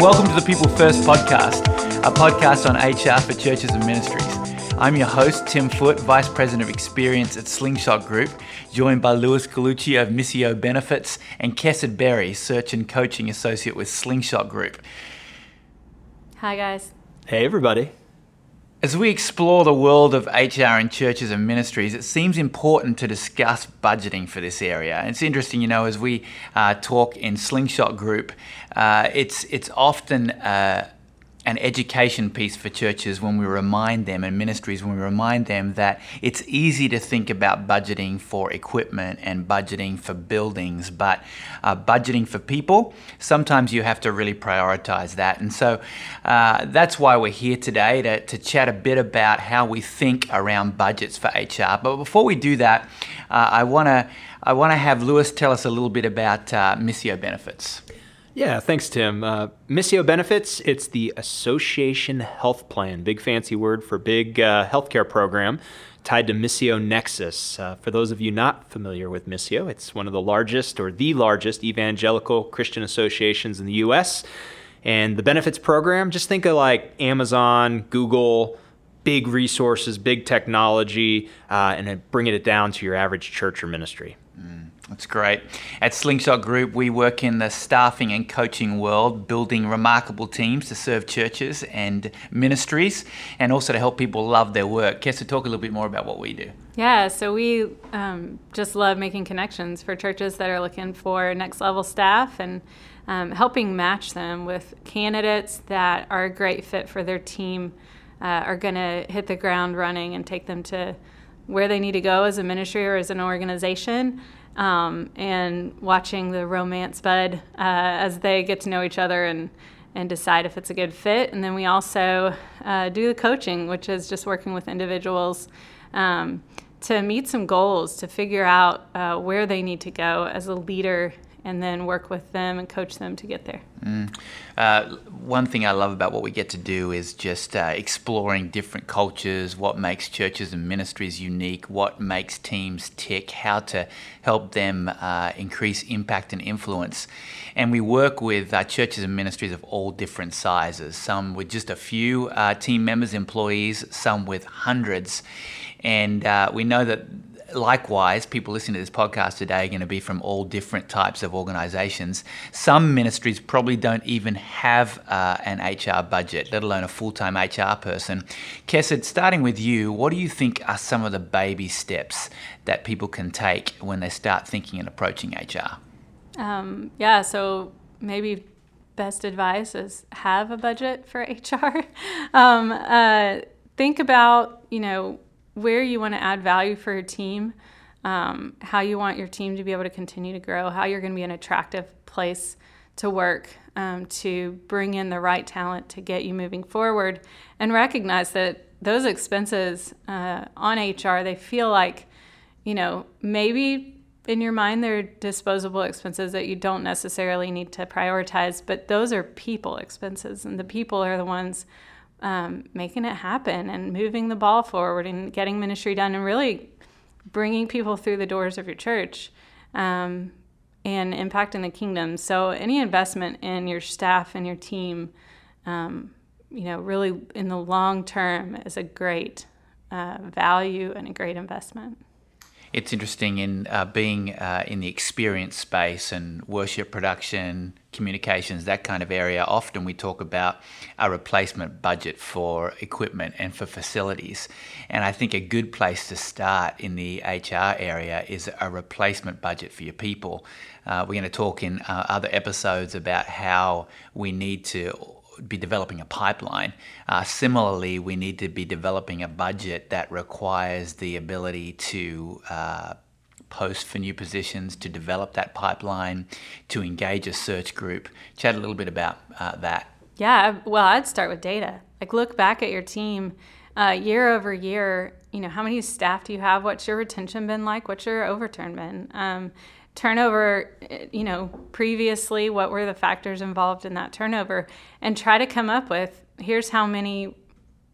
Welcome to the People First podcast, a podcast on HR for churches and ministries. I'm your host, Tim Foote, Vice President of Experience at Slingshot Group, joined by Lewis Colucci of Missio Benefits and Kessid Berry, Search and Coaching Associate with Slingshot Group. Hi, guys. Hey, everybody. As we explore the world of HR in churches and ministries, it seems important to discuss budgeting for this area. It's interesting, you know, as we uh, talk in Slingshot Group, uh, it's it's often uh, an education piece for churches when we remind them and ministries when we remind them that it's easy to think about budgeting for equipment and budgeting for buildings, but uh, budgeting for people, sometimes you have to really prioritize that. And so uh, that's why we're here today to, to chat a bit about how we think around budgets for HR. But before we do that, uh, I want to I want to have Lewis tell us a little bit about uh, Missio benefits. Yeah, thanks, Tim. Uh, Missio Benefits, it's the Association Health Plan, big fancy word for big uh, healthcare program tied to Missio Nexus. Uh, for those of you not familiar with Missio, it's one of the largest or the largest evangelical Christian associations in the U.S. And the benefits program, just think of like Amazon, Google, big resources, big technology, uh, and bringing it down to your average church or ministry. That's great. At Slingshot Group, we work in the staffing and coaching world, building remarkable teams to serve churches and ministries, and also to help people love their work. Kessa, talk a little bit more about what we do. Yeah, so we um, just love making connections for churches that are looking for next level staff and um, helping match them with candidates that are a great fit for their team, uh, are going to hit the ground running and take them to where they need to go as a ministry or as an organization um, and watching the romance bud uh, as they get to know each other and and decide if it's a good fit. And then we also uh, do the coaching, which is just working with individuals um, to meet some goals, to figure out uh, where they need to go as a leader and then work with them and coach them to get there. Mm. Uh, one thing I love about what we get to do is just uh, exploring different cultures, what makes churches and ministries unique, what makes teams tick, how to help them uh, increase impact and influence. And we work with uh, churches and ministries of all different sizes, some with just a few uh, team members, employees, some with hundreds. And uh, we know that likewise, people listening to this podcast today are going to be from all different types of organizations. Some ministries probably don't even have uh, an HR budget, let alone a full time HR person. Kessid, starting with you, what do you think are some of the baby steps that people can take when they start thinking and approaching HR? Um, yeah, so maybe best advice is have a budget for HR. um, uh, think about, you know, where you want to add value for your team, um, how you want your team to be able to continue to grow, how you're going to be an attractive place to work um, to bring in the right talent to get you moving forward, and recognize that those expenses uh, on HR they feel like, you know, maybe in your mind they're disposable expenses that you don't necessarily need to prioritize, but those are people expenses, and the people are the ones um, making it happen and moving the ball forward and getting ministry done and really bringing people through the doors of your church um, and impacting the kingdom. So, any investment in your staff and your team, um, you know, really in the long term is a great uh, value and a great investment it's interesting in uh, being uh, in the experience space and worship production, communications, that kind of area. Often we talk about a replacement budget for equipment and for facilities. And I think a good place to start in the HR area is a replacement budget for your people. Uh, we're going to talk in uh, other episodes about how we need to be developing a pipeline. Uh, similarly, we need to be developing a budget that requires the ability to uh, post for new positions, to develop that pipeline, to engage a search group. Chat a little bit about uh, that. Yeah, well, I'd start with data. Like, look back at your team uh, year over year. You know, how many staff do you have? What's your retention been like? What's your overturn been? Um, turnover, you know, previously, what were the factors involved in that turnover, and try to come up with here's how many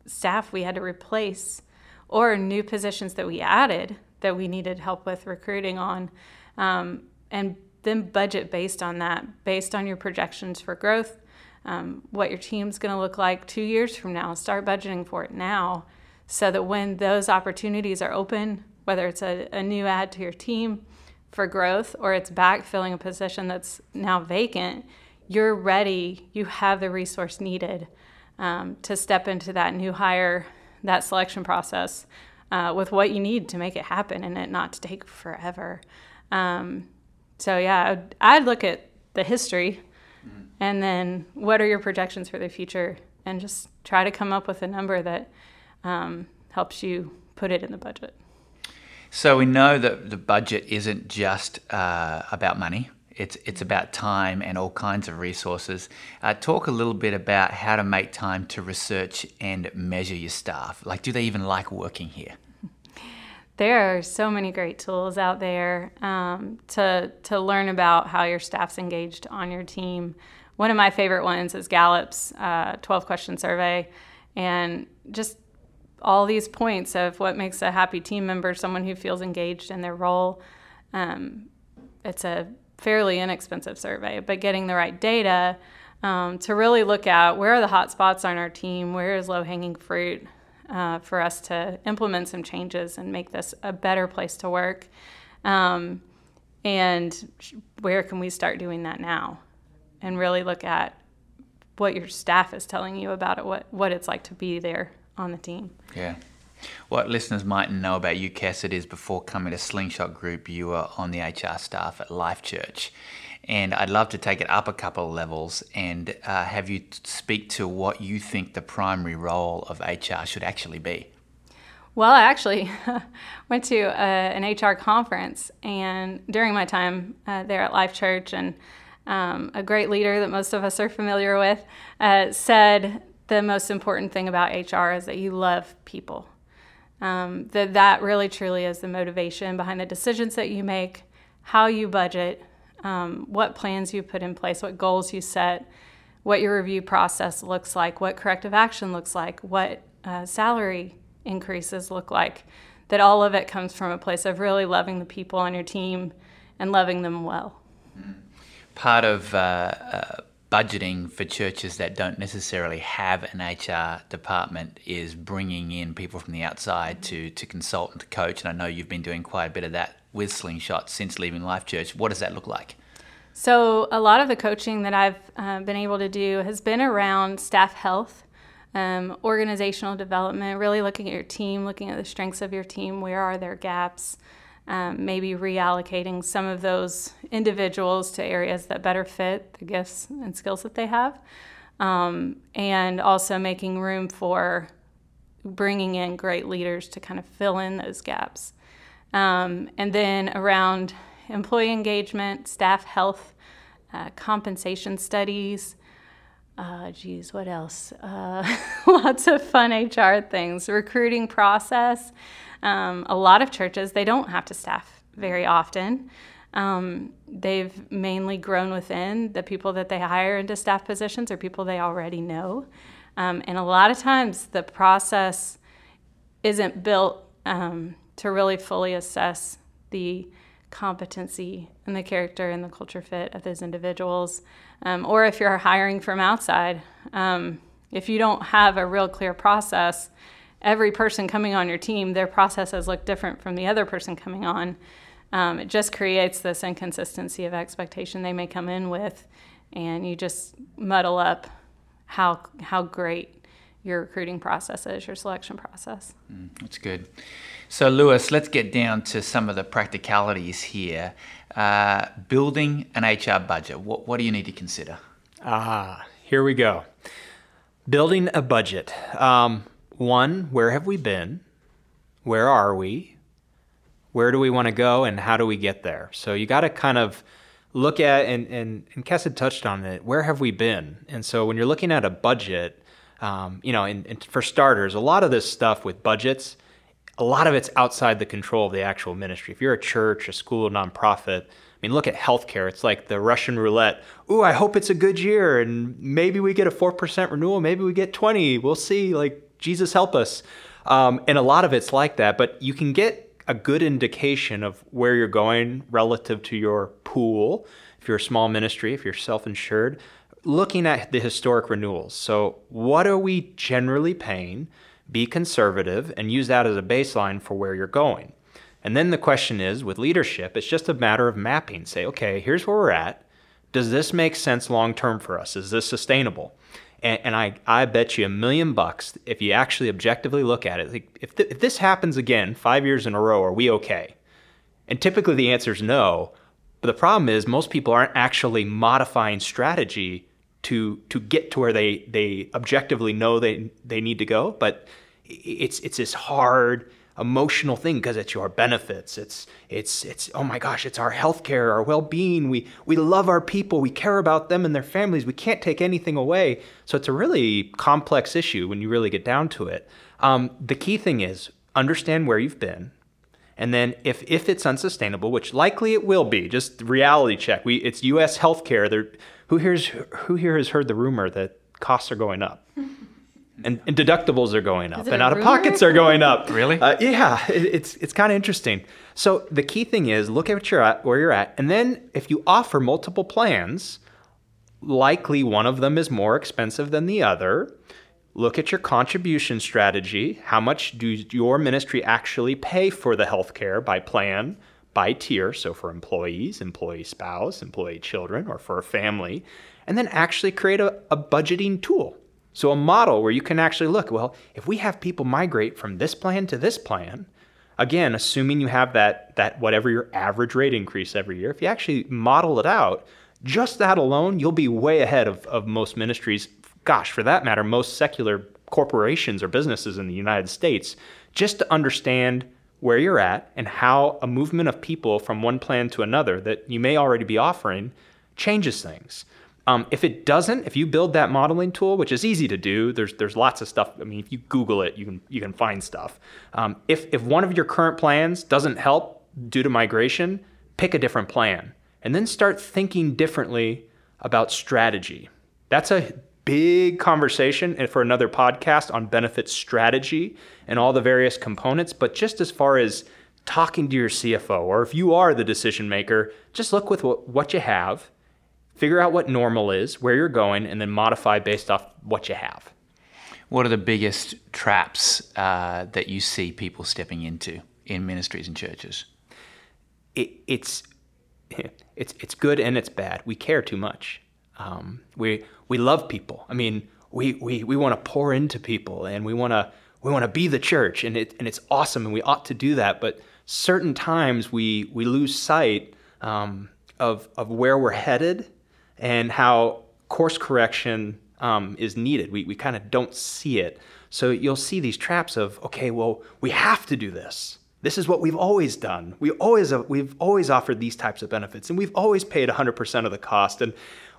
staff we had to replace or new positions that we added that we needed help with recruiting on. Um, and then budget based on that, based on your projections for growth, um, what your team's going to look like two years from now. Start budgeting for it now so that when those opportunities are open, whether it's a, a new add to your team for growth or it's backfilling a position that's now vacant, you're ready, you have the resource needed um, to step into that new hire, that selection process uh, with what you need to make it happen and it not to take forever. Um, so, yeah, I'd, I'd, look at the history mm-hmm. and then what are your projections for the future and just try to come up with a number that um, helps you put it in the budget. So we know that the budget isn't just uh, about money. It's it's about time and all kinds of resources. Uh, talk a little bit about how to make time to research and measure your staff. Like, do they even like working here? There are so many great tools out there um, to to learn about how your staff's engaged on your team. One of my favorite ones is Gallup's uh, 12 question survey, and just all these points of what makes a happy team member someone who feels engaged in their role. Um, it's a fairly inexpensive survey, but getting the right data um, to really look at where are the hot spots on our team, where is low hanging fruit uh, for us to implement some changes and make this a better place to work. Um, and where can we start doing that now? And really look at what your staff is telling you about it, what, what it's like to be there on the team. Yeah. What listeners mightn't know about you, Cassidy, is before coming to Slingshot Group, you were on the HR staff at Life Church. And I'd love to take it up a couple of levels and uh, have you speak to what you think the primary role of HR should actually be. Well, I actually went to uh, an HR conference, and during my time uh, there at Life Church, and um, a great leader that most of us are familiar with uh, said the most important thing about HR is that you love people. Um, that that really truly is the motivation behind the decisions that you make, how you budget, um, what plans you put in place, what goals you set, what your review process looks like, what corrective action looks like, what uh, salary increases look like. That all of it comes from a place of really loving the people on your team and loving them well. Part of uh, uh budgeting for churches that don't necessarily have an HR department is bringing in people from the outside to, to consult and to coach. And I know you've been doing quite a bit of that with Slingshot since leaving Life Church. What does that look like? So, a lot of the coaching that I've uh, been able to do has been around staff health, um, organizational development, really looking at your team, looking at the strengths of your team, where are their gaps, um, maybe reallocating some of those individuals to areas that better fit the gifts and skills that they have, um, and also making room for bringing in great leaders to kind of fill in those gaps. Um, and then around employee engagement, staff health, uh, compensation studies. Uh, geez, what else? Uh, lots of fun HR things. Recruiting process. Um, a lot of churches, they don't have to staff very often. Um, they've mainly grown within the people that they hire into staff positions or people they already know. Um, and a lot of times the process isn't built um, to really fully assess the competency and the character and the culture fit of those individuals. Um, or if you're hiring from outside, um, if you don't have a real clear process, every person coming on your team, their processes look different from the other person coming on. Um, it just creates this inconsistency of expectation they may come in with, and you just muddle up how how great your recruiting process is, your selection process. Mm, that's good. So, Lewis, let's get down to some of the practicalities here. Uh, building an HR budget. What, what do you need to consider? Ah, here we go. Building a budget. Um, one, where have we been? Where are we? Where do we want to go? And how do we get there? So you got to kind of look at, and, and, and Cass had touched on it, where have we been? And so when you're looking at a budget, um, you know, and, and for starters, a lot of this stuff with budgets, a lot of it's outside the control of the actual ministry. If you're a church, a school, a nonprofit, I mean, look at healthcare. It's like the Russian roulette. Ooh, I hope it's a good year, and maybe we get a four percent renewal. Maybe we get twenty. We'll see. Like Jesus help us. Um, and a lot of it's like that, but you can get a good indication of where you're going relative to your pool. If you're a small ministry, if you're self insured, looking at the historic renewals. So, what are we generally paying? Be conservative and use that as a baseline for where you're going. And then the question is with leadership, it's just a matter of mapping. Say, okay, here's where we're at. Does this make sense long term for us? Is this sustainable? And, and, I, I bet you a million bucks if you actually objectively look at it. Like if, th- if this happens again five years in a row, are we okay? And typically the answer is no. But the problem is most people aren't actually modifying strategy to to get to where they they objectively know they they need to go. But it's it's this hard emotional thing because it's your benefits. It's it's it's oh my gosh, it's our healthcare, our well-being. We we love our people. We care about them and their families. We can't take anything away. So it's a really complex issue when you really get down to it. Um, the key thing is understand where you've been, and then if if it's unsustainable, which likely it will be, just reality check. We it's U.S. healthcare. There, who here's who here has heard the rumor that costs are going up? and, and deductibles are going up, and out of pockets are going up. really? Uh, yeah, it, it's it's kind of interesting. So the key thing is look at what you're at, where you're at, and then if you offer multiple plans, likely one of them is more expensive than the other. Look at your contribution strategy. How much do your ministry actually pay for the healthcare by plan, by tier? So for employees, employee spouse, employee children, or for a family, and then actually create a, a budgeting tool so, a model where you can actually look, well, if we have people migrate from this plan to this plan, again, assuming you have that, that whatever your average rate increase every year, if you actually model it out, just that alone, you'll be way ahead of, of most ministries. Gosh, for that matter, most secular corporations or businesses in the United States, just to understand where you're at and how a movement of people from one plan to another that you may already be offering changes things. Um, if it doesn't, if you build that modeling tool, which is easy to do, there's there's lots of stuff. I mean, if you Google it, you can you can find stuff. Um, if if one of your current plans doesn't help due to migration, pick a different plan, and then start thinking differently about strategy. That's a big conversation for another podcast on benefit strategy and all the various components. But just as far as talking to your CFO, or if you are the decision maker, just look with what, what you have figure out what normal is, where you're going, and then modify based off what you have. What are the biggest traps uh, that you see people stepping into in ministries and churches? It, it's it's it's good and it's bad. We care too much. Um, we we love people. I mean, we we, we want to pour into people and we want to we want to be the church and it and it's awesome and we ought to do that. But certain times we we lose sight um, of of where we're headed and how course correction um, is needed. We, we kind of don't see it. So you'll see these traps of, okay, well, we have to do this. This is what we've always done. We always we've always offered these types of benefits, and we've always paid 100% of the cost. And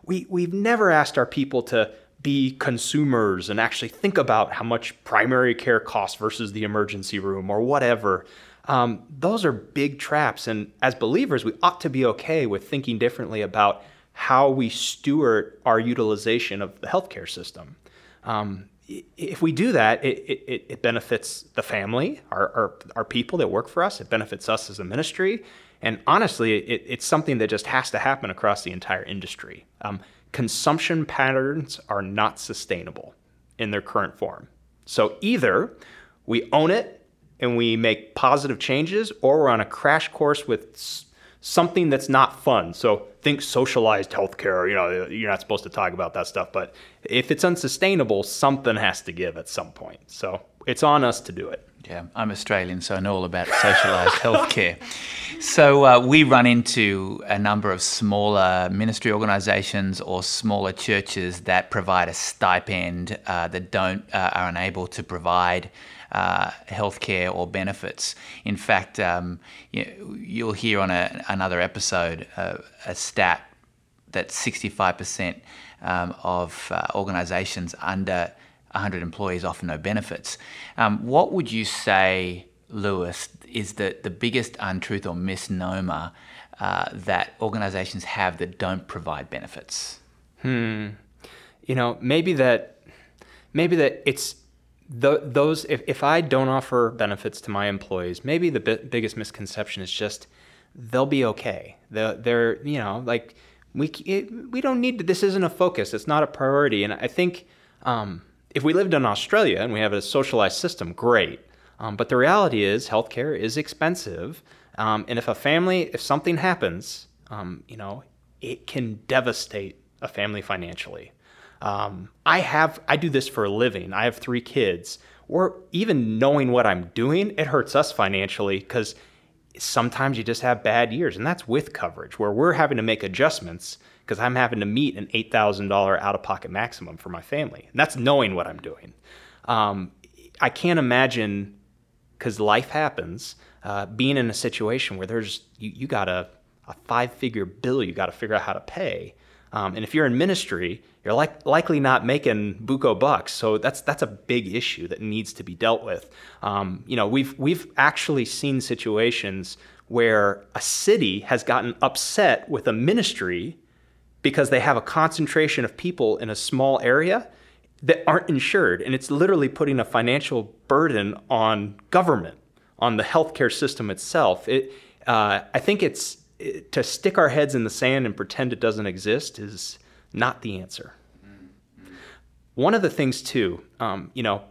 we we've never asked our people to be consumers and actually think about how much primary care costs versus the emergency room or whatever. Um, those are big traps, and as believers, we ought to be okay with thinking differently about how we steward our utilization of the healthcare system. Um, if we do that, it, it, it benefits the family, our, our, our, people that work for us, it benefits us as a ministry. And honestly, it, it's something that just has to happen across the entire industry. Um, consumption patterns are not sustainable in their current form. So either we own it and we make positive changes, or we're on a crash course with something that's not fun. So think socialized healthcare. You know, you're not supposed to talk about that stuff, but if it's unsustainable, something has to give at some point. So it's on us to do it. Yeah, I'm Australian, so I know all about socialised healthcare. So uh, we run into a number of smaller ministry organisations or smaller churches that provide a stipend uh, that don't uh, are unable to provide uh, healthcare or benefits. In fact, um, you, will hear on a, another episode uh, a stat that 65% um, of uh, organisations under 100 employees offer no benefits. Um, what would you say, Lewis, is the, the biggest untruth or misnomer uh, that organizations have that don't provide benefits? Hmm. You know, maybe that maybe that it's th- those if, if I don't offer benefits to my employees, maybe the bi- biggest misconception is just they'll be okay. They're, they're you know like we it, we don't need to, this isn't a focus. It's not a priority. And I think um, if we lived in Australia and we have a socialized system, great. Um, but the reality is, healthcare is expensive, um, and if a family, if something happens, um, you know, it can devastate a family financially. Um, I have, I do this for a living. I have three kids. Or even knowing what I'm doing, it hurts us financially because sometimes you just have bad years, and that's with coverage where we're having to make adjustments because I'm having to meet an $8,000 out of pocket maximum for my family. And that's knowing what I'm doing. Um, I can't imagine, because life happens, uh, being in a situation where there's, you, you got a, a five figure bill you got to figure out how to pay. Um, and if you're in ministry, you're like, likely not making buco bucks. So that's that's a big issue that needs to be dealt with. Um, you know, we've we've actually seen situations where a city has gotten upset with a ministry because they have a concentration of people in a small area that aren't insured. And it's literally putting a financial burden on government, on the healthcare system itself. It, uh, I think it's it, to stick our heads in the sand and pretend it doesn't exist is not the answer. One of the things, too, um, you know,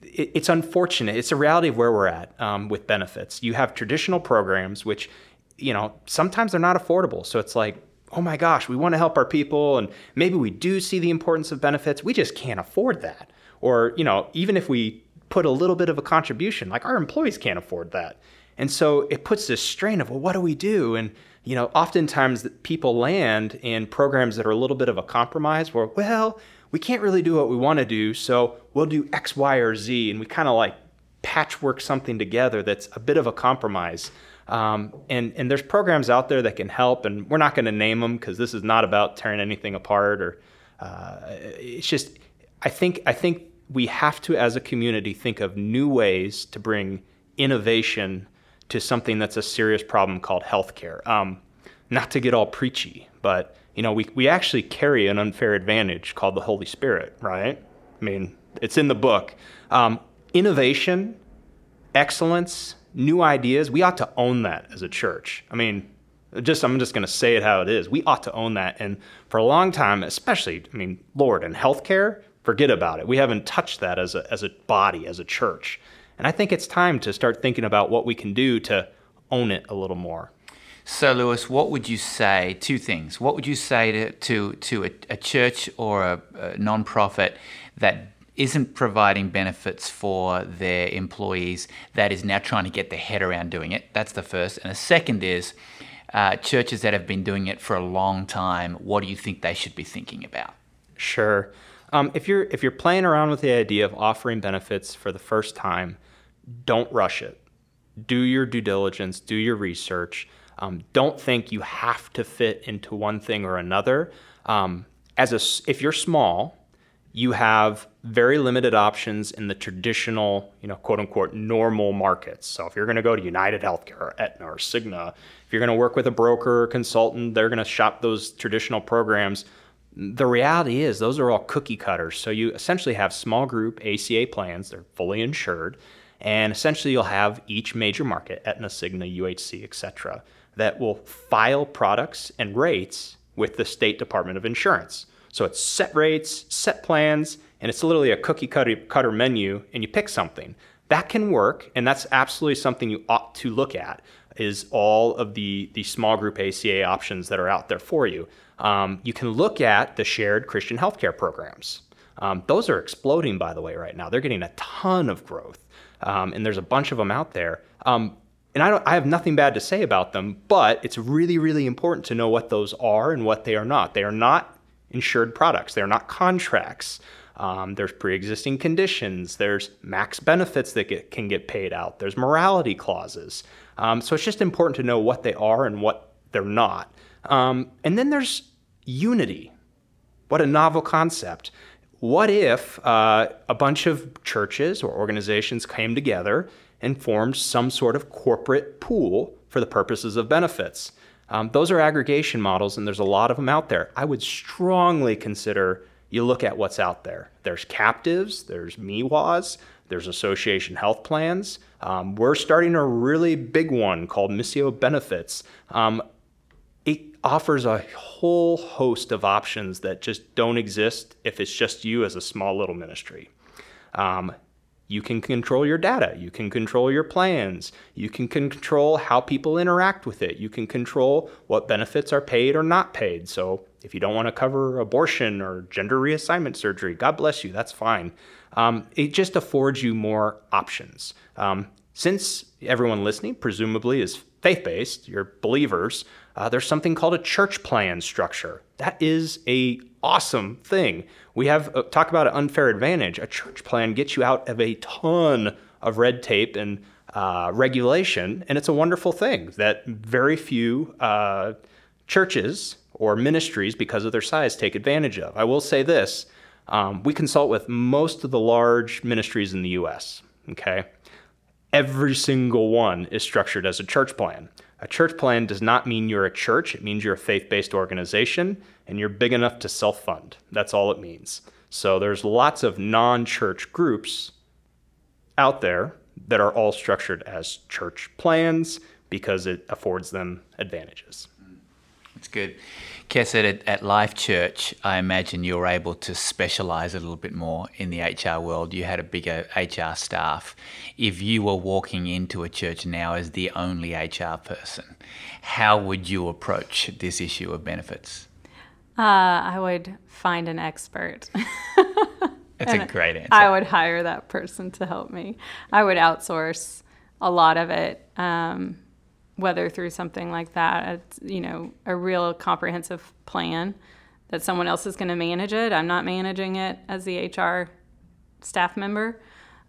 it, it's unfortunate. It's a reality of where we're at um, with benefits. You have traditional programs, which, you know, sometimes they're not affordable. So it's like, oh my gosh, we want to help our people and maybe we do see the importance of benefits. We just can't afford that. Or, you know, even if we put a little bit of a contribution, like our employees can't afford that. And so it puts this strain of, well, what do we do? And, you know, oftentimes people land in programs that are a little bit of a compromise where, well, we can't really do what we want to do, so we'll do X, Y, or Z. And we kind of like patchwork something together that's a bit of a compromise. Um, and, and there's programs out there that can help, and we're not going to name them because this is not about tearing anything apart or uh, it's just I think I think we have to as a community think of new ways to bring innovation to something that's a serious problem called healthcare. Um, not to get all preachy, but you know we we actually carry an unfair advantage called the Holy Spirit, right? I mean, it's in the book. Um, innovation, excellence, new ideas, we ought to own that as a church. I mean, just I'm just going to say it how it is. We ought to own that. And for a long time, especially, I mean, Lord, in healthcare, forget about it. We haven't touched that as a as a body, as a church. And I think it's time to start thinking about what we can do to own it a little more. So, Lewis, what would you say? Two things. What would you say to to, to a, a church or a, a nonprofit that isn't providing benefits for their employees that is now trying to get their head around doing it. That's the first. And the second is uh, churches that have been doing it for a long time. What do you think they should be thinking about? Sure. Um, if you're if you're playing around with the idea of offering benefits for the first time, don't rush it. Do your due diligence. Do your research. Um, don't think you have to fit into one thing or another. Um, as a, if you're small, you have very limited options in the traditional, you know, quote unquote, normal markets. So if you're going to go to United Healthcare or Aetna or Cigna, if you're going to work with a broker or consultant, they're going to shop those traditional programs. The reality is, those are all cookie cutters. So you essentially have small group ACA plans, they're fully insured, and essentially you'll have each major market, Aetna, Cigna, UHC, etc., that will file products and rates with the state department of insurance. So it's set rates, set plans, and it's literally a cookie cutter menu, and you pick something. That can work, and that's absolutely something you ought to look at. Is all of the the small group ACA options that are out there for you. Um, you can look at the shared Christian healthcare programs. Um, those are exploding, by the way, right now. They're getting a ton of growth, um, and there's a bunch of them out there. Um, and I, I, have nothing bad to say about them, but it's really, really important to know what those are and what they are not. They are not insured products. They're not contracts. Um, there's pre-existing conditions. There's max benefits that get, can get paid out. There's morality clauses. Um, so it's just important to know what they are and what they're not. Um, and then there's unity. What a novel concept. What if uh, a bunch of churches or organizations came together and formed some sort of corporate pool for the purposes of benefits? Um, those are aggregation models, and there's a lot of them out there. I would strongly consider you look at what's out there. There's captives, there's MEWAs, there's association health plans. Um, we're starting a really big one called Missio Benefits. Um, it offers a whole host of options that just don't exist if it's just you as a small little ministry. You can control your data. You can control your plans. You can control how people interact with it. You can control what benefits are paid or not paid. So, if you don't want to cover abortion or gender reassignment surgery, God bless you, that's fine. Um, it just affords you more options. Um, since everyone listening presumably is faith based, you're believers, uh, there's something called a church plan structure. That is a awesome thing. We have uh, talk about an unfair advantage. A church plan gets you out of a ton of red tape and uh, regulation, and it's a wonderful thing that very few uh, churches or ministries, because of their size, take advantage of. I will say this: um, we consult with most of the large ministries in the U.S. Okay, every single one is structured as a church plan. A church plan does not mean you're a church, it means you're a faith based organization and you're big enough to self fund. That's all it means. So there's lots of non church groups out there that are all structured as church plans because it affords them advantages. That's good. Kes, at, at Life Church, I imagine you were able to specialize a little bit more in the HR world. You had a bigger HR staff. If you were walking into a church now as the only HR person, how would you approach this issue of benefits? Uh, I would find an expert. That's a great answer. I would hire that person to help me. I would outsource a lot of it. Um, whether through something like that, it's, you know, a real comprehensive plan that someone else is going to manage it. I'm not managing it as the HR staff member.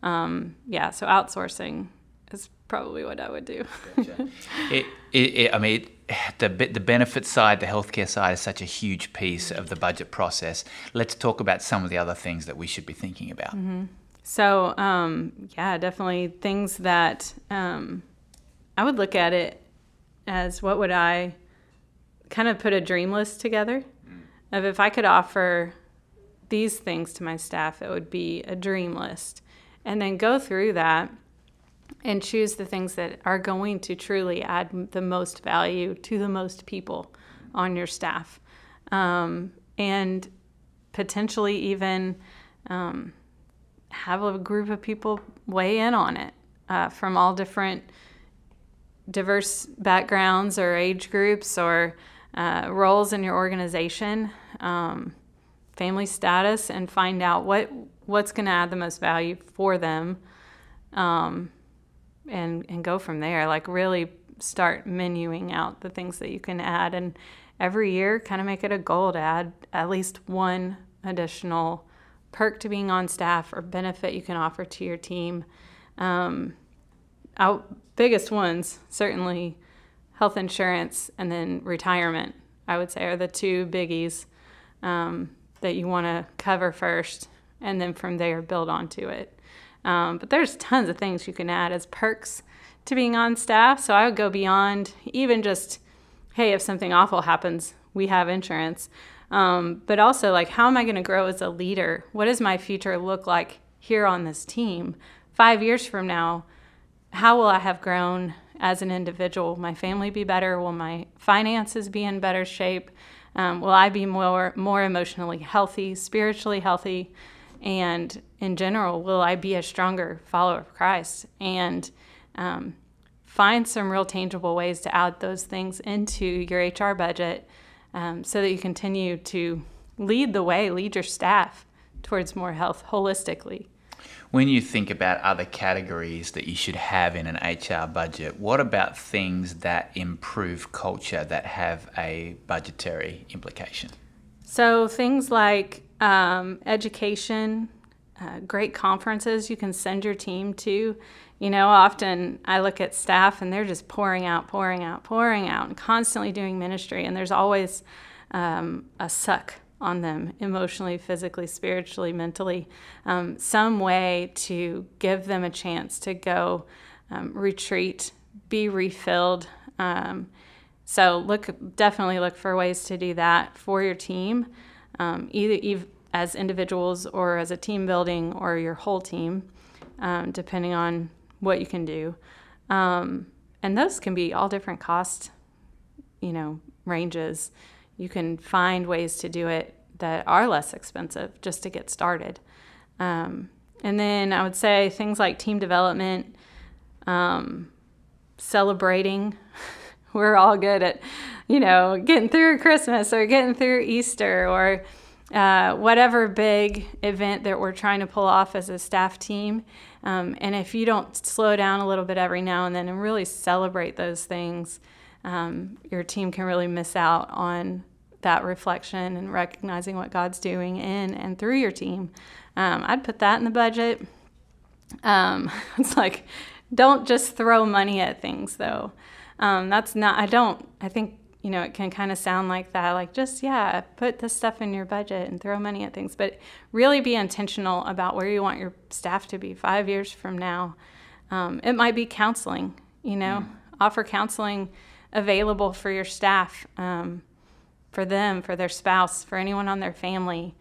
Um, yeah, so outsourcing is probably what I would do. gotcha. it, it, it, I mean, the the benefit side, the healthcare side, is such a huge piece of the budget process. Let's talk about some of the other things that we should be thinking about. Mm-hmm. So, um, yeah, definitely things that um, I would look at it as what would I kind of put a dream list together mm. of if I could offer these things to my staff, it would be a dream list. And then go through that and choose the things that are going to truly add the most value to the most people on your staff. Um, and potentially even um, have a group of people weigh in on it uh, from all different diverse backgrounds or age groups or uh, roles in your organization, um, family status, and find out what what's going to add the most value for them, um, and and go from there. Like really start menuing out the things that you can add, and every year kind of make it a goal to add at least one additional perk to being on staff or benefit you can offer to your team. Um, our biggest ones, certainly health insurance and then retirement, I would say, are the two biggies um, that you want to cover first, and then from there build onto it. Um, but there's tons of things you can add as perks to being on staff. So I would go beyond even just, hey, if something awful happens, we have insurance. Um, but also, like, how am I going to grow as a leader? What does my future look like here on this team? Five years from now, how will I have grown as an individual? Will my family be better? Will my finances be in better shape? Um, will I be more more emotionally healthy, spiritually healthy, and in general, will I be a stronger follower of Christ? And um, find some real tangible ways to add those things into your HR budget um, so that you continue to lead the way, lead your staff towards more health holistically. When you think about other categories that you should have in an HR budget, what about things that improve culture that have a budgetary implication? So, things like um, education, uh, great conferences you can send your team to. You know, often I look at staff and they're just pouring out, pouring out, pouring out, and constantly doing ministry, and there's always um, a suck on them emotionally, physically, spiritually, mentally, um, some way to give them a chance to go um, retreat, be refilled. Um, so look, definitely look for ways to do that for your team, um, either as individuals or as a team building or your whole team, um, depending on what you can do. Um, and those can be all different cost you know, ranges, you can find ways to do it that are less expensive just to get started. Um, and then I would say things like team development, um, celebrating. We're all good at, you know, getting through Christmas or getting through Easter or uh, whatever big event that we're trying to pull off as a staff team. Um, and if you don't slow down a little bit every now and then and really celebrate those things, um, your team can really miss out on that reflection and recognizing what God's doing in and through your team. Um, I'd put that in the budget. Um, it's like, don't just throw money at things, though. Um, that's not, I don't, I think, you know, it can kind of sound like that, like just, yeah, put this stuff in your budget and throw money at things, but really be intentional about where you want your staff to be five years from now. Um, it might be counseling, you know, mm. offer counseling available for your staff, um, for them, for their spouse, for anyone on their family.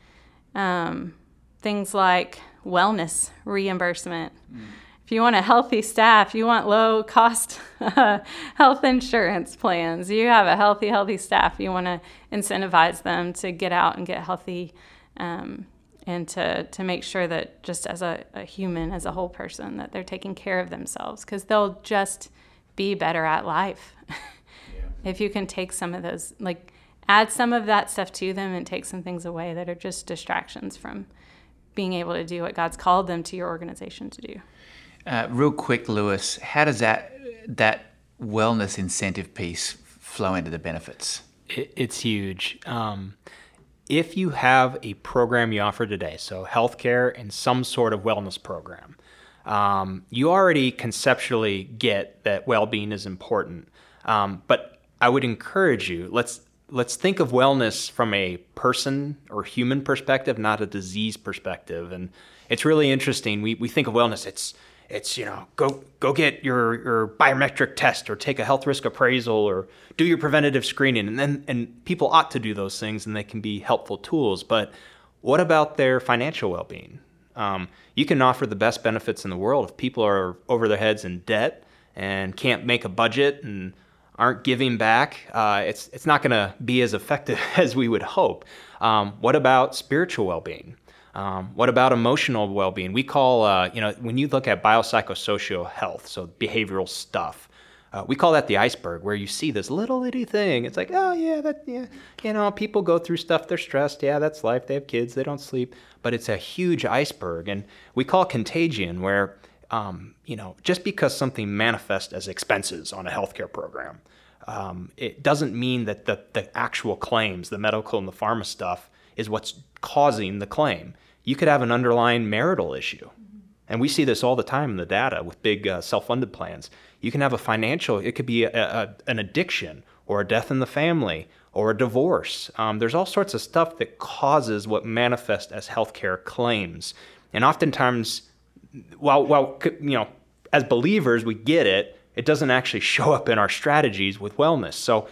Um, things like wellness reimbursement. Mm. If you want a healthy staff, you want low cost health insurance plans, you have a healthy, healthy staff, you want to incentivize them to get out and get healthy um, and to, to make sure that just as a, a human, as a whole person, that they're taking care of themselves because they'll just be better at life. if you can take some of those, like add some of that stuff to them and take some things away that are just distractions from being able to do what God's called them to your organization to do. Uh, real quick, Lewis, how does that that wellness incentive piece flow into the benefits? It, it's huge. Um, if you have a program you offer today, so healthcare and some sort of wellness program, um, you already conceptually get that well-being is important. Um, but I would encourage you let's let's think of wellness from a person or human perspective, not a disease perspective. And it's really interesting. We we think of wellness. It's it's you know go go get your your biometric test or take a health risk appraisal or do your preventative screening and then and people ought to do those things and they can be helpful tools but what about their financial well-being um, you can offer the best benefits in the world if people are over their heads in debt and can't make a budget and aren't giving back uh, it's it's not going to be as effective as we would hope um, what about spiritual well-being um, what about emotional well-being? We call, uh, you know, when you look at biopsychosocial health, so behavioral stuff, uh, we call that the iceberg, where you see this little itty thing. It's like, oh yeah, that yeah, you know, people go through stuff. They're stressed. Yeah, that's life. They have kids. They don't sleep. But it's a huge iceberg, and we call contagion, where um, you know, just because something manifests as expenses on a healthcare program, um, it doesn't mean that the the actual claims, the medical and the pharma stuff, is what's causing the claim you could have an underlying marital issue. And we see this all the time in the data with big uh, self funded plans. You can have a financial, it could be a, a, an addiction or a death in the family or a divorce. Um, there's all sorts of stuff that causes what manifests as healthcare claims. And oftentimes, while, while you know, as believers, we get it, it doesn't actually show up in our strategies with wellness. So,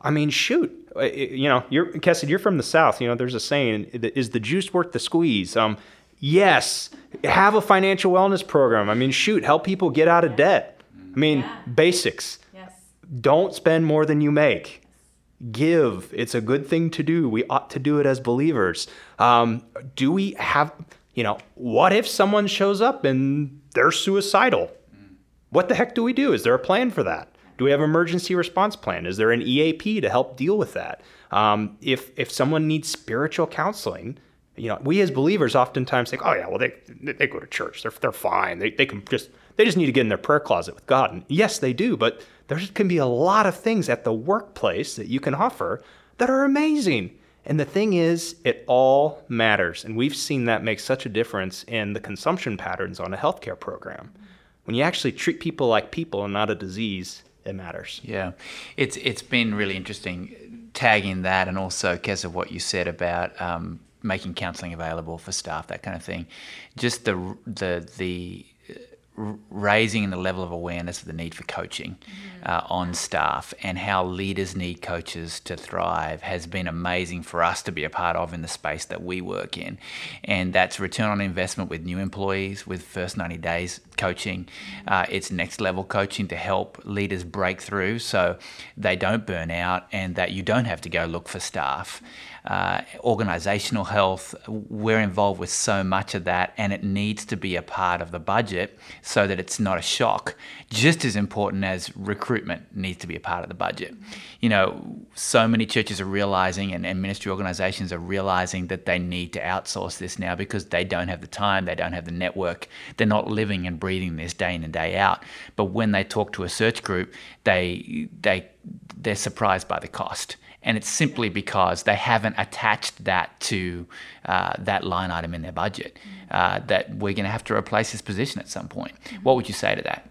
I mean, shoot, you know, you're Kessid, you're from the South. You know, there's a saying: "Is the juice worth the squeeze?" Um, yes, have a financial wellness program. I mean, shoot, help people get out of debt. I mean, yeah. basics. Yes. Don't spend more than you make. Give. It's a good thing to do. We ought to do it as believers. Um, do we have, you know, what if someone shows up and they're suicidal? What the heck do we do? Is there a plan for that? Do we have an emergency response plan? Is there an EAP to help deal with that? Um, if if someone needs spiritual counseling, you know, we as believers oftentimes think, oh yeah, well they they go to church, they're they're fine, they they can just they just need to get in their prayer closet with God. And yes, they do, but there can be a lot of things at the workplace that you can offer that are amazing. And the thing is, it all matters. And we've seen that make such a difference in the consumption patterns on a healthcare program. When you actually treat people like people and not a disease, it matters. Yeah, it's it's been really interesting tagging that, and also because of what you said about um, making counselling available for staff, that kind of thing. Just the the the raising the level of awareness of the need for coaching mm-hmm. uh, on staff and how leaders need coaches to thrive has been amazing for us to be a part of in the space that we work in. And that's return on investment with new employees, with first 90 days coaching. Uh, it's next level coaching to help leaders break through so they don't burn out and that you don't have to go look for staff uh, organizational health. We're involved with so much of that, and it needs to be a part of the budget so that it's not a shock. Just as important as recruitment needs to be a part of the budget. You know, so many churches are realizing, and, and ministry organizations are realizing that they need to outsource this now because they don't have the time, they don't have the network, they're not living and breathing this day in and day out. But when they talk to a search group, they they they're surprised by the cost and it's simply because they haven't attached that to uh, that line item in their budget. Uh, that we're going to have to replace this position at some point. What would you say to that?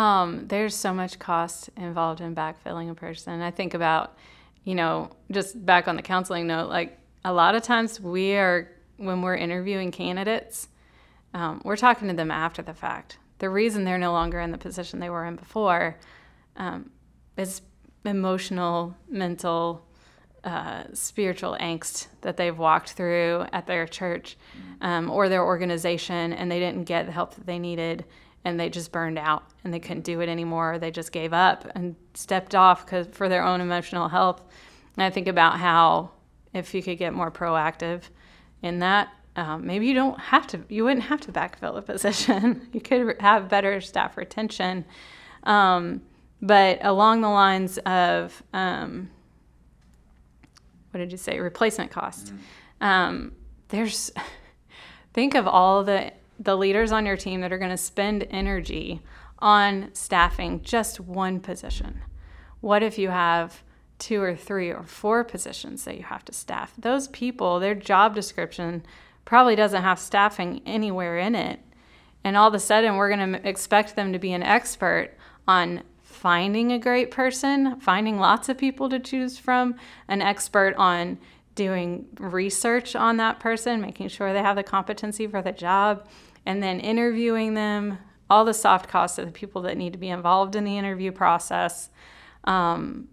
Um, there's so much cost involved in backfilling a person. I think about, you know, just back on the counseling note, like a lot of times we are, when we're interviewing candidates, um, we're talking to them after the fact. The reason they're no longer in the position they were in before um, is emotional, mental, uh, spiritual angst that they've walked through at their church um, or their organization, and they didn't get the help that they needed, and they just burned out and they couldn't do it anymore. They just gave up and stepped off cause, for their own emotional health. And I think about how if you could get more proactive in that, um, maybe you don't have to, you wouldn't have to backfill a position. you could have better staff retention. Um, but along the lines of um, what did you say? Replacement cost. Mm-hmm. um, there's think of all the the leaders on your team that are going to spend energy on staffing just one position. What if you have two or three or four positions that you have to staff? Those people their job description probably doesn't have staffing anywhere in it. And all of a sudden we're going to expect them to be an expert on finding a great person, finding lots of people to choose from, an expert on doing research on that person, making sure they have the competency for the job, and then interviewing them, all the soft costs of the people that need to be involved in the interview process. Um,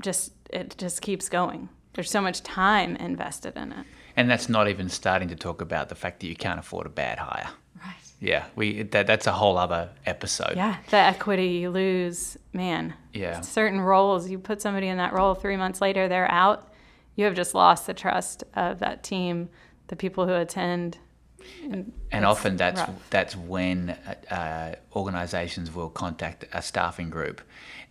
just it just keeps going. There's so much time invested in it. And that's not even starting to talk about the fact that you can't afford a bad hire. Right yeah, we that, that's a whole other episode. Yeah, the equity you lose, man. Yeah. Certain roles, you put somebody in that role, three months later they're out. You have just lost the trust of that team, the people who attend. And, and often that's rough. that's when uh, organisations will contact a staffing group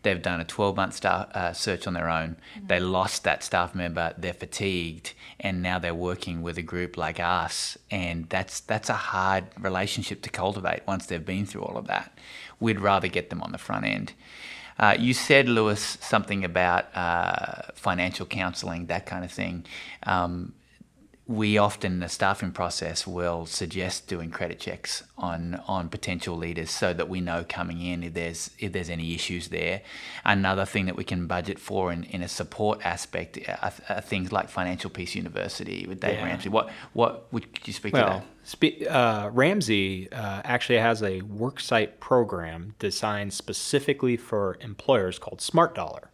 They've done a 12 month staff, uh, search on their own. Mm-hmm. They lost that staff member. They're fatigued, and now they're working with a group like us. And that's that's a hard relationship to cultivate once they've been through all of that. We'd rather get them on the front end. Uh, you said, Lewis, something about uh, financial counselling, that kind of thing. Um, we often in the staffing process will suggest doing credit checks on on potential leaders so that we know coming in if there's if there's any issues there. Another thing that we can budget for in, in a support aspect are, are things like Financial Peace University with Dave yeah. Ramsey. What what would you speak well, to that? Spe- uh, Ramsey uh, actually has a worksite program designed specifically for employers called Smart Dollar.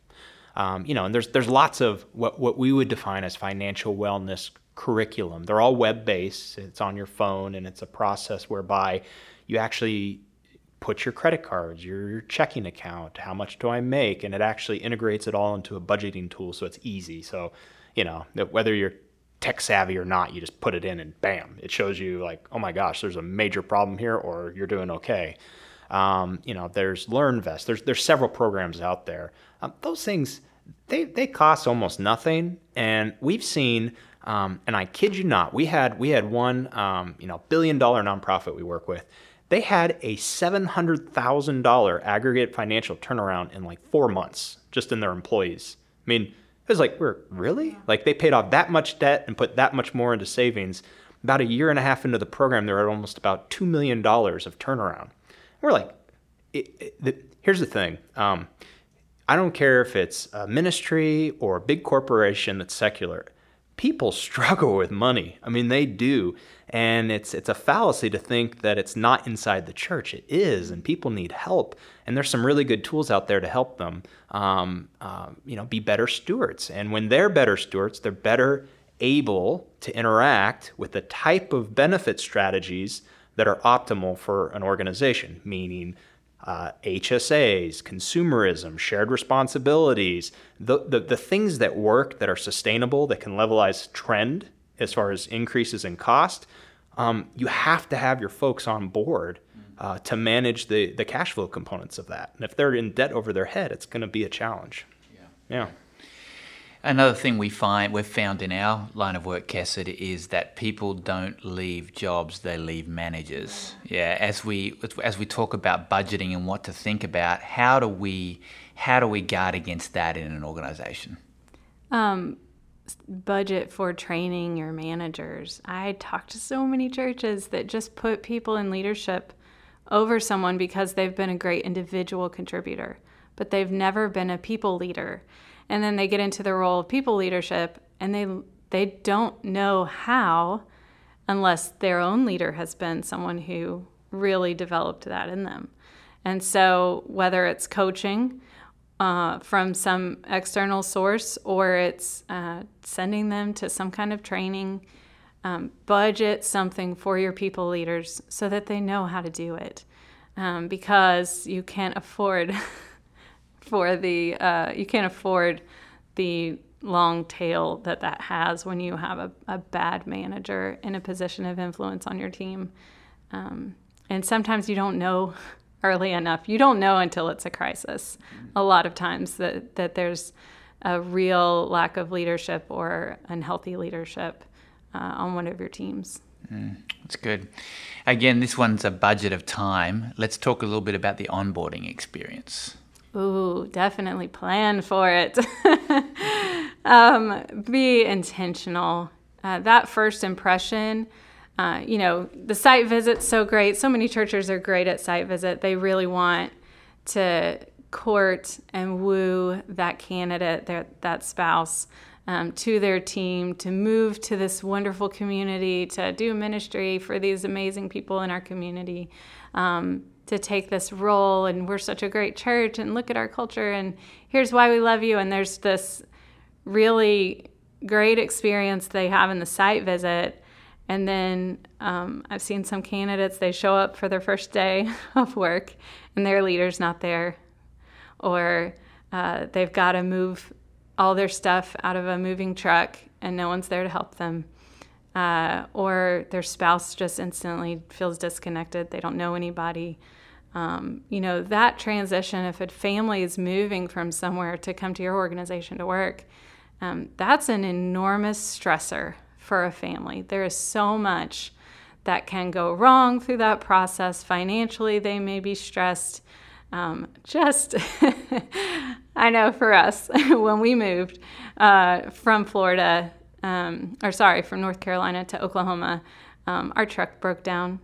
Um, you know, and there's there's lots of what what we would define as financial wellness curriculum. They're all web based, it's on your phone, and it's a process whereby you actually put your credit cards, your, checking account, how much do I make, and it actually integrates it all into a budgeting tool so it's easy. So, you know, whether you're tech savvy or not, you just put it in and bam, it shows you like, oh my gosh, there's a major problem here, or you're doing okay. Um, you know, there's LearnVest. There's there's several programs out there. Um, those things they they cost almost nothing, and we've seen um, and I kid you not, we had we had one um, you know billion dollar nonprofit we work with. They had a seven hundred thousand dollar aggregate financial turnaround in like four months, just in their employees. I mean, it was like we're really like they paid off that much debt and put that much more into savings. About a year and a half into the program, they're at almost about two million dollars of turnaround. We're like, it, it, the, here's the thing. Um, I don't care if it's a ministry or a big corporation that's secular people struggle with money. I mean, they do. And it's it's a fallacy to think that it's not inside the church. It is, and people need help. And there's some really good tools out there to help them, um, uh, you know, be better stewards. And when they're better stewards, they're better able to interact with the type of benefit strategies that are optimal for an organization, meaning uh, HSAs, consumerism, shared responsibilities, the, the, the things that work that are sustainable, that can levelize trend as far as increases in cost, um, you have to have your folks on board uh, to manage the, the cash flow components of that. And if they're in debt over their head, it's going to be a challenge. Yeah. Yeah. Another thing we find we've found in our line of work, Kesset, is that people don't leave jobs; they leave managers. Yeah, as we as we talk about budgeting and what to think about, how do we how do we guard against that in an organization? Um, budget for training your managers. I talk to so many churches that just put people in leadership over someone because they've been a great individual contributor, but they've never been a people leader and then they get into the role of people leadership and they they don't know how unless their own leader has been someone who really developed that in them. And so whether it's coaching uh, from some external source or it's uh, sending them to some kind of training, um, budget something for your people leaders so that they know how to do it. Um, because you can't afford for the uh, you can't afford the long tail that that has when you have a, a bad manager in a position of influence on your team. Um, and sometimes you don't know early enough. You don't know until it's a crisis. A lot of times that, that there's a real lack of leadership or unhealthy leadership uh, on one of your teams. Mm, that's good. Again, this one's a budget of time. Let's talk a little bit about the onboarding experience. Ooh, definitely plan for it. um, be intentional. Uh, that first impression, uh, you know, the site visit's so great. So many churches are great at site visit. They really want to court and woo that candidate, their, that spouse, um, to their team, to move to this wonderful community, to do ministry for these amazing people in our community. Um, to take this role and we're such a great church and look at our culture and here's why we love you. And there's this really great experience they have in the site visit. And then um, i've seen some candidates they show up for their first day of work and their leader's not there. Or uh, they've got to move all their stuff out of a moving truck and no one's there to help them uh, or their spouse just instantly feels disconnected. They don't know anybody. Um, you know, that transition, if a family is moving from somewhere to come to your organization to work, um, that's an enormous stressor for a family. There is so much that can go wrong through that process. Financially, they may be stressed. Um, just, I know for us, when we moved uh, from Florida um, or sorry, from North Carolina to Oklahoma, um, our truck broke down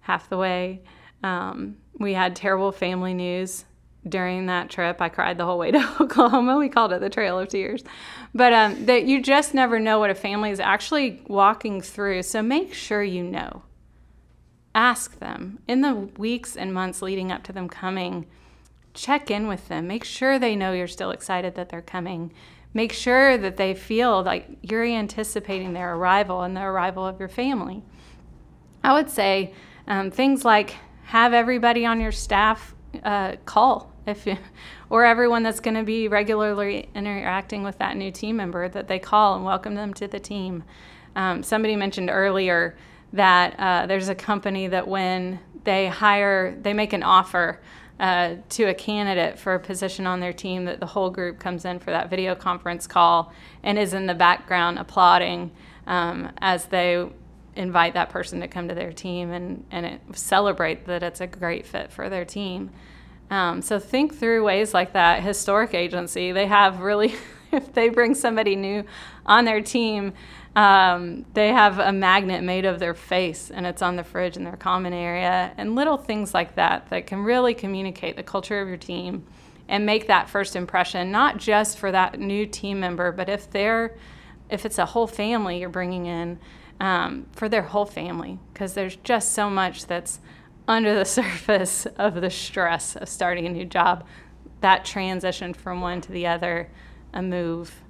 half the way. Um, we had terrible family news during that trip. I cried the whole way to Oklahoma. We called it the Trail of Tears. But um, that you just never know what a family is actually walking through. So make sure you know. Ask them in the weeks and months leading up to them coming. Check in with them. Make sure they know you're still excited that they're coming make sure that they feel like you're anticipating their arrival and the arrival of your family. I would say um, things like have everybody on your staff uh, call if you, or everyone that's going to be regularly interacting with that new team member that they call and welcome them to the team. Um, somebody mentioned earlier that uh, there's a company that when they hire, they make an offer uh, to a candidate for a position on their team that the whole group comes in for that video conference call and is in the background applauding um, as they invite that person to come to their team and, and it, celebrate that it's a great fit for their team. Um, so think through ways like that. Historic agency, they have really, if they bring somebody new on their team, um, they have a magnet made of their face and it's on the fridge in their common area, and little things like that that can really communicate the culture of your team and make that first impression, not just for that new team member, but if they're if it's a whole family you're bringing in um, for their whole family, because there's just so much that's under the surface of the stress of starting a new job, that transition from one to the other, a move,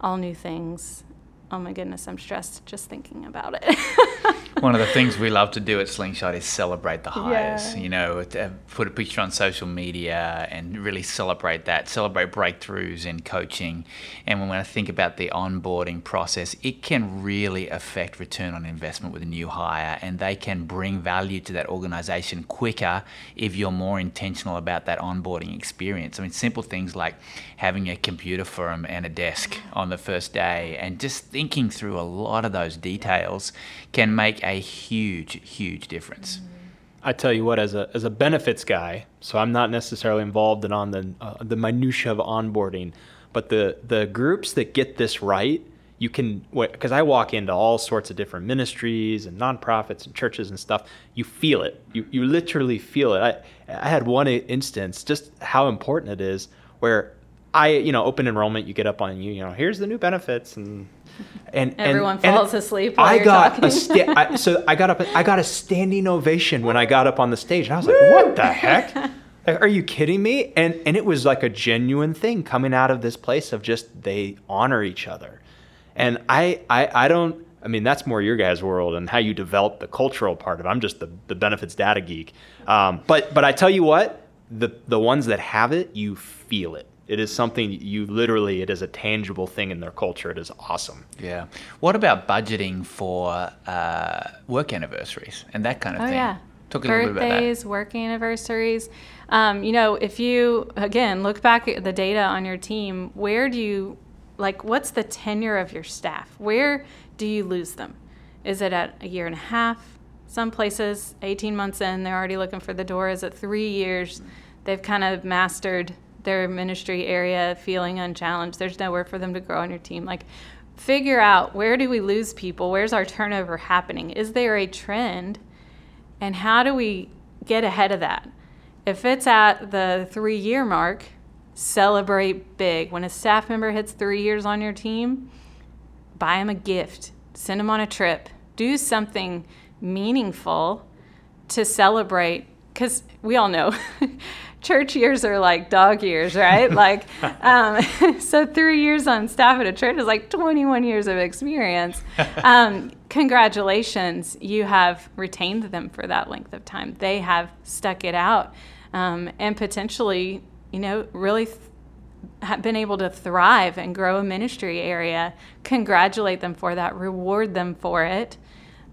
all new things, oh my goodness, I'm stressed just thinking about it. One of the things we love to do at Slingshot is celebrate the hires. Yeah. You know, uh, put a picture on social media and really celebrate that, celebrate breakthroughs in coaching. And when I think about the onboarding process, it can really affect return on investment with a new hire, and they can bring value to that organization quicker if you're more intentional about that onboarding experience. I mean, simple things like having a computer for them and a desk mm-hmm. on the first day, and just thinking through a lot of those details can make a huge, huge difference. I tell you what, as a as a benefits guy, so I'm not necessarily involved in on the uh, the minutia of onboarding, but the the groups that get this right, you can because I walk into all sorts of different ministries and nonprofits and churches and stuff. You feel it. You you literally feel it. I I had one instance just how important it is where I you know open enrollment. You get up on you you know here's the new benefits and and Everyone and, falls and asleep while I you're got talking. a sta- I, so I got up. I got a standing ovation when I got up on the stage, and I was like, "What the heck? Like, are you kidding me?" And and it was like a genuine thing coming out of this place of just they honor each other, and I I, I don't. I mean, that's more your guys' world and how you develop the cultural part of it. I'm just the, the benefits data geek. Um, but but I tell you what, the the ones that have it, you feel it. It is something you literally. It is a tangible thing in their culture. It is awesome. Yeah. What about budgeting for uh, work anniversaries and that kind of Oh thing? yeah. Talk a little bit about that. Birthdays, work anniversaries. Um, you know, if you again look back at the data on your team, where do you like what's the tenure of your staff? Where do you lose them? Is it at a year and a half? Some places, 18 months in, they're already looking for the door. Is it three years? They've kind of mastered their ministry area, feeling unchallenged. There's nowhere for them to grow on your team. Like, figure out where do we lose people? Where's our turnover happening? Is there a trend? And how do we get ahead of that? If it's at the three year mark, celebrate big. When a staff member hits three years on your team, buy them a gift, send them on a trip, do something meaningful to celebrate. Because we all know church years are like dog years, right? like, um, so three years on staff at a church is like 21 years of experience. Um, congratulations, you have retained them for that length of time. They have stuck it out um, and potentially, you know, really. Th- have been able to thrive and grow a ministry area, congratulate them for that, reward them for it.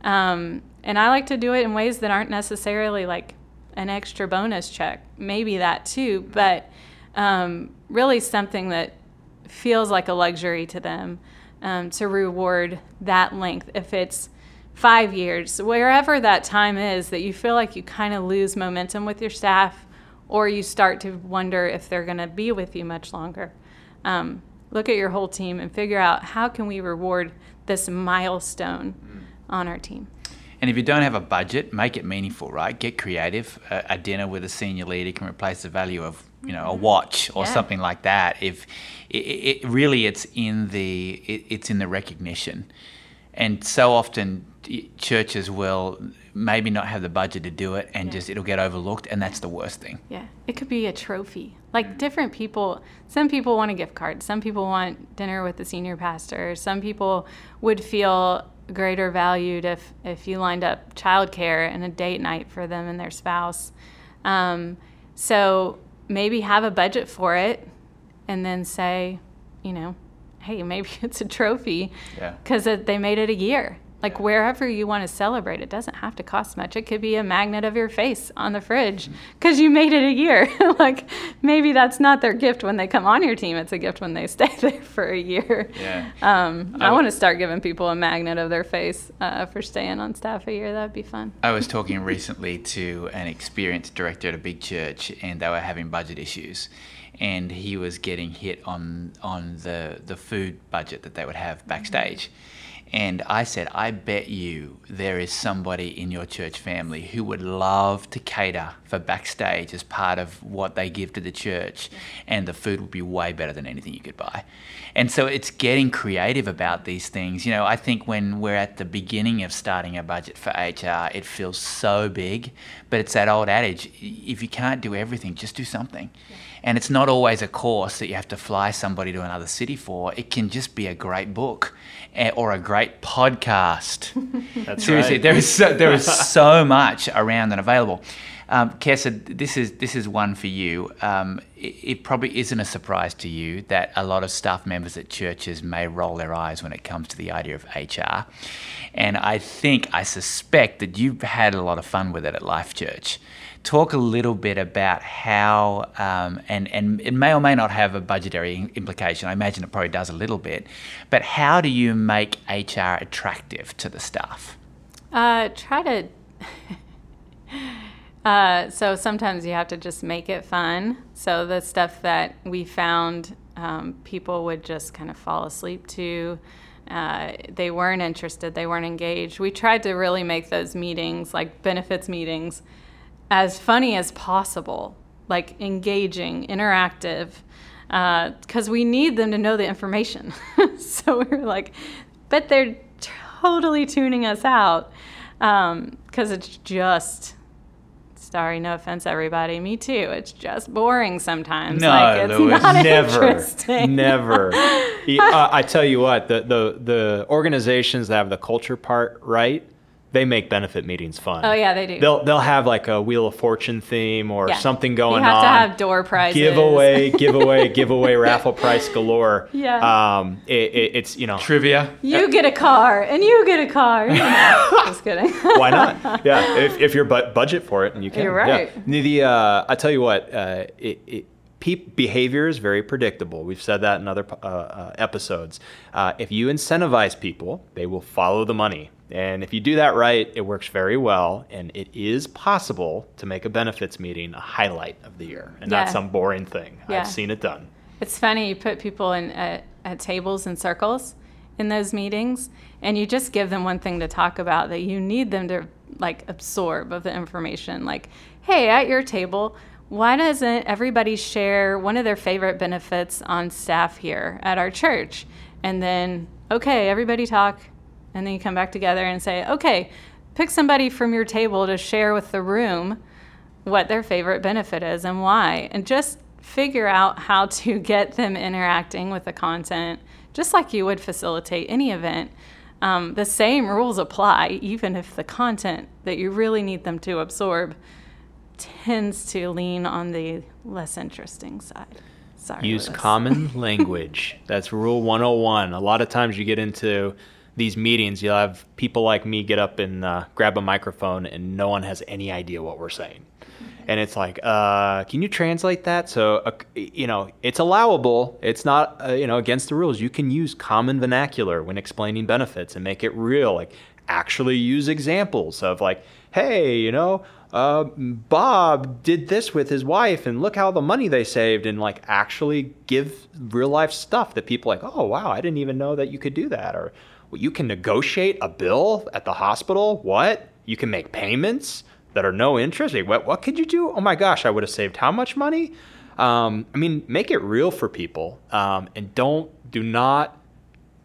Um, and I like to do it in ways that aren't necessarily like an extra bonus check, maybe that too, but um, really something that feels like a luxury to them um, to reward that length. If it's five years, wherever that time is that you feel like you kind of lose momentum with your staff or you start to wonder if they're going to be with you much longer. Um, look at your whole team and figure out how can we reward this milestone on our team. And if you don't have a budget, make it meaningful, right? Get creative. A, a dinner with a senior leader can replace the value of you know a mm-hmm. watch or Yeah. something like that. If it, it really it's in the it, it's in the recognition, and so often churches will maybe not have the budget to do it, and Yeah. just it'll get overlooked, and that's the worst thing. Yeah, it could be a trophy. Like different people, some people want a gift card, some people want dinner with the senior pastor, some people would feel greater valued if if you lined up childcare and a date night for them and their spouse. Um, so maybe have a budget for it, and then say, you know, hey, maybe it's a trophy Yeah. because they made it a year. Like wherever you want to celebrate, it doesn't have to cost much. It could be a magnet of your face on the fridge because you made it a year. like maybe that's not their gift when they come on your team. It's a gift when they stay there for a year. Yeah. Um, I I- want to start giving people a magnet of their face uh, for staying on staff a year. That'd be fun. I was talking recently to an experienced director at a big church, and they were having budget issues, and he was getting hit on on the the food budget that they would have backstage. And I said, I bet you there is somebody in your church family who would love to cater for backstage as part of what they give to the church, and the food would be way better than anything you could buy. And so it's getting creative about these things. You know, I think when we're at the beginning of starting a budget for HR, it feels so big, but it's that old adage if you can't do everything, just do something. And it's not always a course that you have to fly somebody to another city for. It can just be a great book eh, or a great podcast. That's Seriously, right. there is so, there is so much around and available. Um, Kessa, this is this is one for you. Um, it, it probably isn't a surprise to you that a lot of staff members at churches may roll their eyes when it comes to the idea of HR, and I think I suspect that you've had a lot of fun with it at Life Church. Talk a little bit about how, um, and and it may or may not have a budgetary implication. I imagine it probably does a little bit, but how do you make HR attractive to the staff? Uh, try to. uh, so sometimes you have to just make it fun. So the stuff that we found um, people would just kind of fall asleep to. Uh, they weren't interested. They weren't engaged. We tried to really make those meetings, like benefits meetings, as funny as possible, like engaging, interactive, because we need them to know the information. so we were like, but they're totally tuning us out because it's just. Sorry, no offense, everybody. Me too. It's just boring sometimes. No, like, it's Louis, not never, interesting. never. uh, I tell you what, the, the the organizations that have the culture part right, they make benefit meetings fun. Oh yeah, they do. They'll they'll have like a Wheel of Fortune theme or Yeah. something going on. you have on. to have door prizes. giveaway, giveaway, giveaway, raffle price galore. Yeah. Um, it, it, it's you know Trivia. You get a car, and you get a car. Just kidding. why not? Yeah, if, if you're bu- budget for it and you can. You're right. Yeah. The uh, I tell you what, uh, it, it, peop behavior is very predictable. We've said that in other uh, uh, episodes. Uh, if you incentivize people, they will follow the money. And if you do that right, it works very well. And it is possible to make a benefits meeting a highlight of the year and not some boring thing. Yeah. I've seen it done. It's funny, you put people in at, at tables and circles in those meetings, and you just give them one thing to talk about that you need them to like absorb of the information. Like, hey, at your table, why doesn't everybody share one of their favorite benefits on staff here at our church? And then, okay, everybody talk, and then you come back together and say, okay, pick somebody from your table to share with the room what their favorite benefit is and why, and just figure out how to get them interacting with the content, just like you would facilitate any event. Um, the same rules apply, even if the content that you really need them to absorb tends to lean on the less interesting side. Sorry. Use Lewis. common language. That's rule 101. A lot of times you get into these meetings, you'll have people like me get up and uh, grab a microphone, and no one has any idea what we're saying. And it's like, uh, can you translate that? So, uh, you know, it's allowable. It's not, uh, you know, against the rules. You can use common vernacular when explaining benefits and make it real. Like, actually use examples of, like, hey, you know, uh, Bob did this with his wife, and look how the money they saved, and like actually give real life stuff that people like, oh wow, I didn't even know that you could do that, or you can negotiate a bill at the hospital. What? You can make payments that are no interest. What? What could you do? Oh my gosh, I would have saved how much money? Um, I mean, make it real for people, um, and don't do not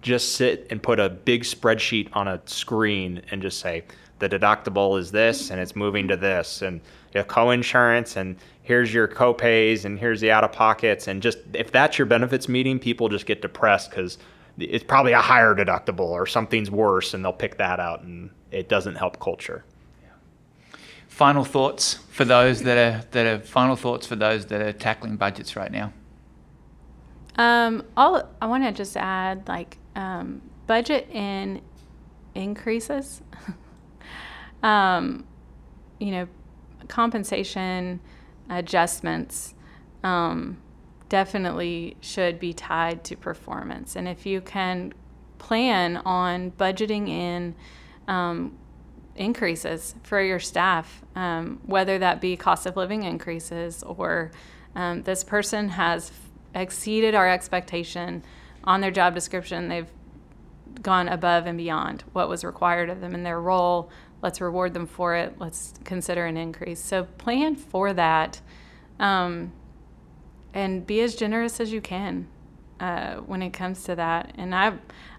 just sit and put a big spreadsheet on a screen and just say the deductible is this and it's moving to this and you have co-insurance and here's your co-pays and here's the out-of-pockets and just if that's your benefits meeting people just get depressed because it's probably a higher deductible or something's worse and they'll pick that out and it doesn't help culture Final thoughts for those that are that are final thoughts for those that are tackling budgets right now. Um, all I want to just add like um, budget in increases. um, you know, compensation adjustments um, definitely should be tied to performance. And if you can plan on budgeting in um, increases for your staff, um, whether that be cost of living increases or um, this person has exceeded our expectation on their job description. They've gone above and beyond what was required of them in their role. Let's reward them for it. Let's consider an increase. So plan for that um, and be as generous as you can uh, when it comes to that. And I,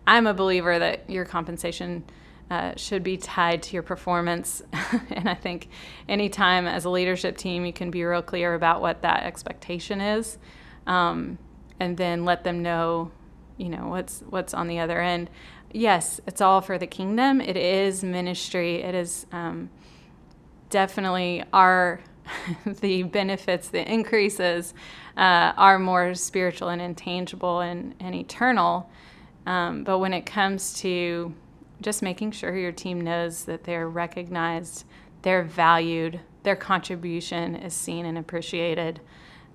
I'm a believer that your compensation uh, should be tied to your performance. and I think anytime as a leadership team, you can be real clear about what that expectation is, um, and then let them know, you know, what's what's on the other end. Yes, it's all for the kingdom. It is ministry. It is um, definitely our the benefits, the increases uh, are more spiritual and intangible and, and eternal. Um, but when it comes to just making sure your team knows that they're recognized, they're valued, their contribution is seen and appreciated.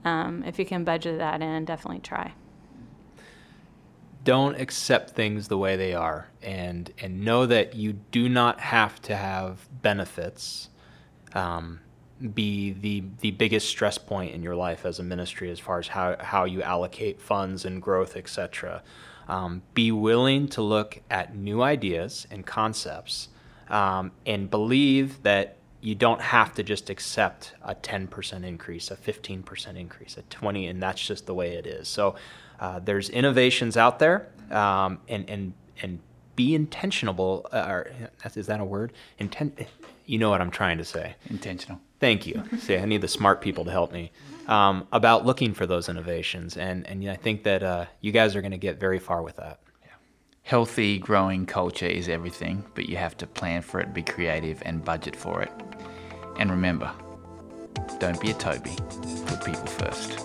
Um, if you can budget that in, definitely try. Don't accept things the way they are, and and know that you do not have to have benefits um, be the the biggest stress point in your life as a ministry, as far as how how you allocate funds and growth, etc. Um, be willing to look at new ideas and concepts um, and believe that you don't have to just accept a 10% increase, a 15% increase, a 20, and that's just the way it is. So uh, there's innovations out there, um, and and and be intentional. Uh, or is that a word? Intent. You know what I'm trying to say. Intentional. Thank you. See, I need the smart people to help me um, about looking for those innovations, and and I think that uh, you guys are going to get very far with that. Healthy, growing culture is everything, but you have to plan for it, be creative, and budget for it. And remember, don't be a Toby. Put people first.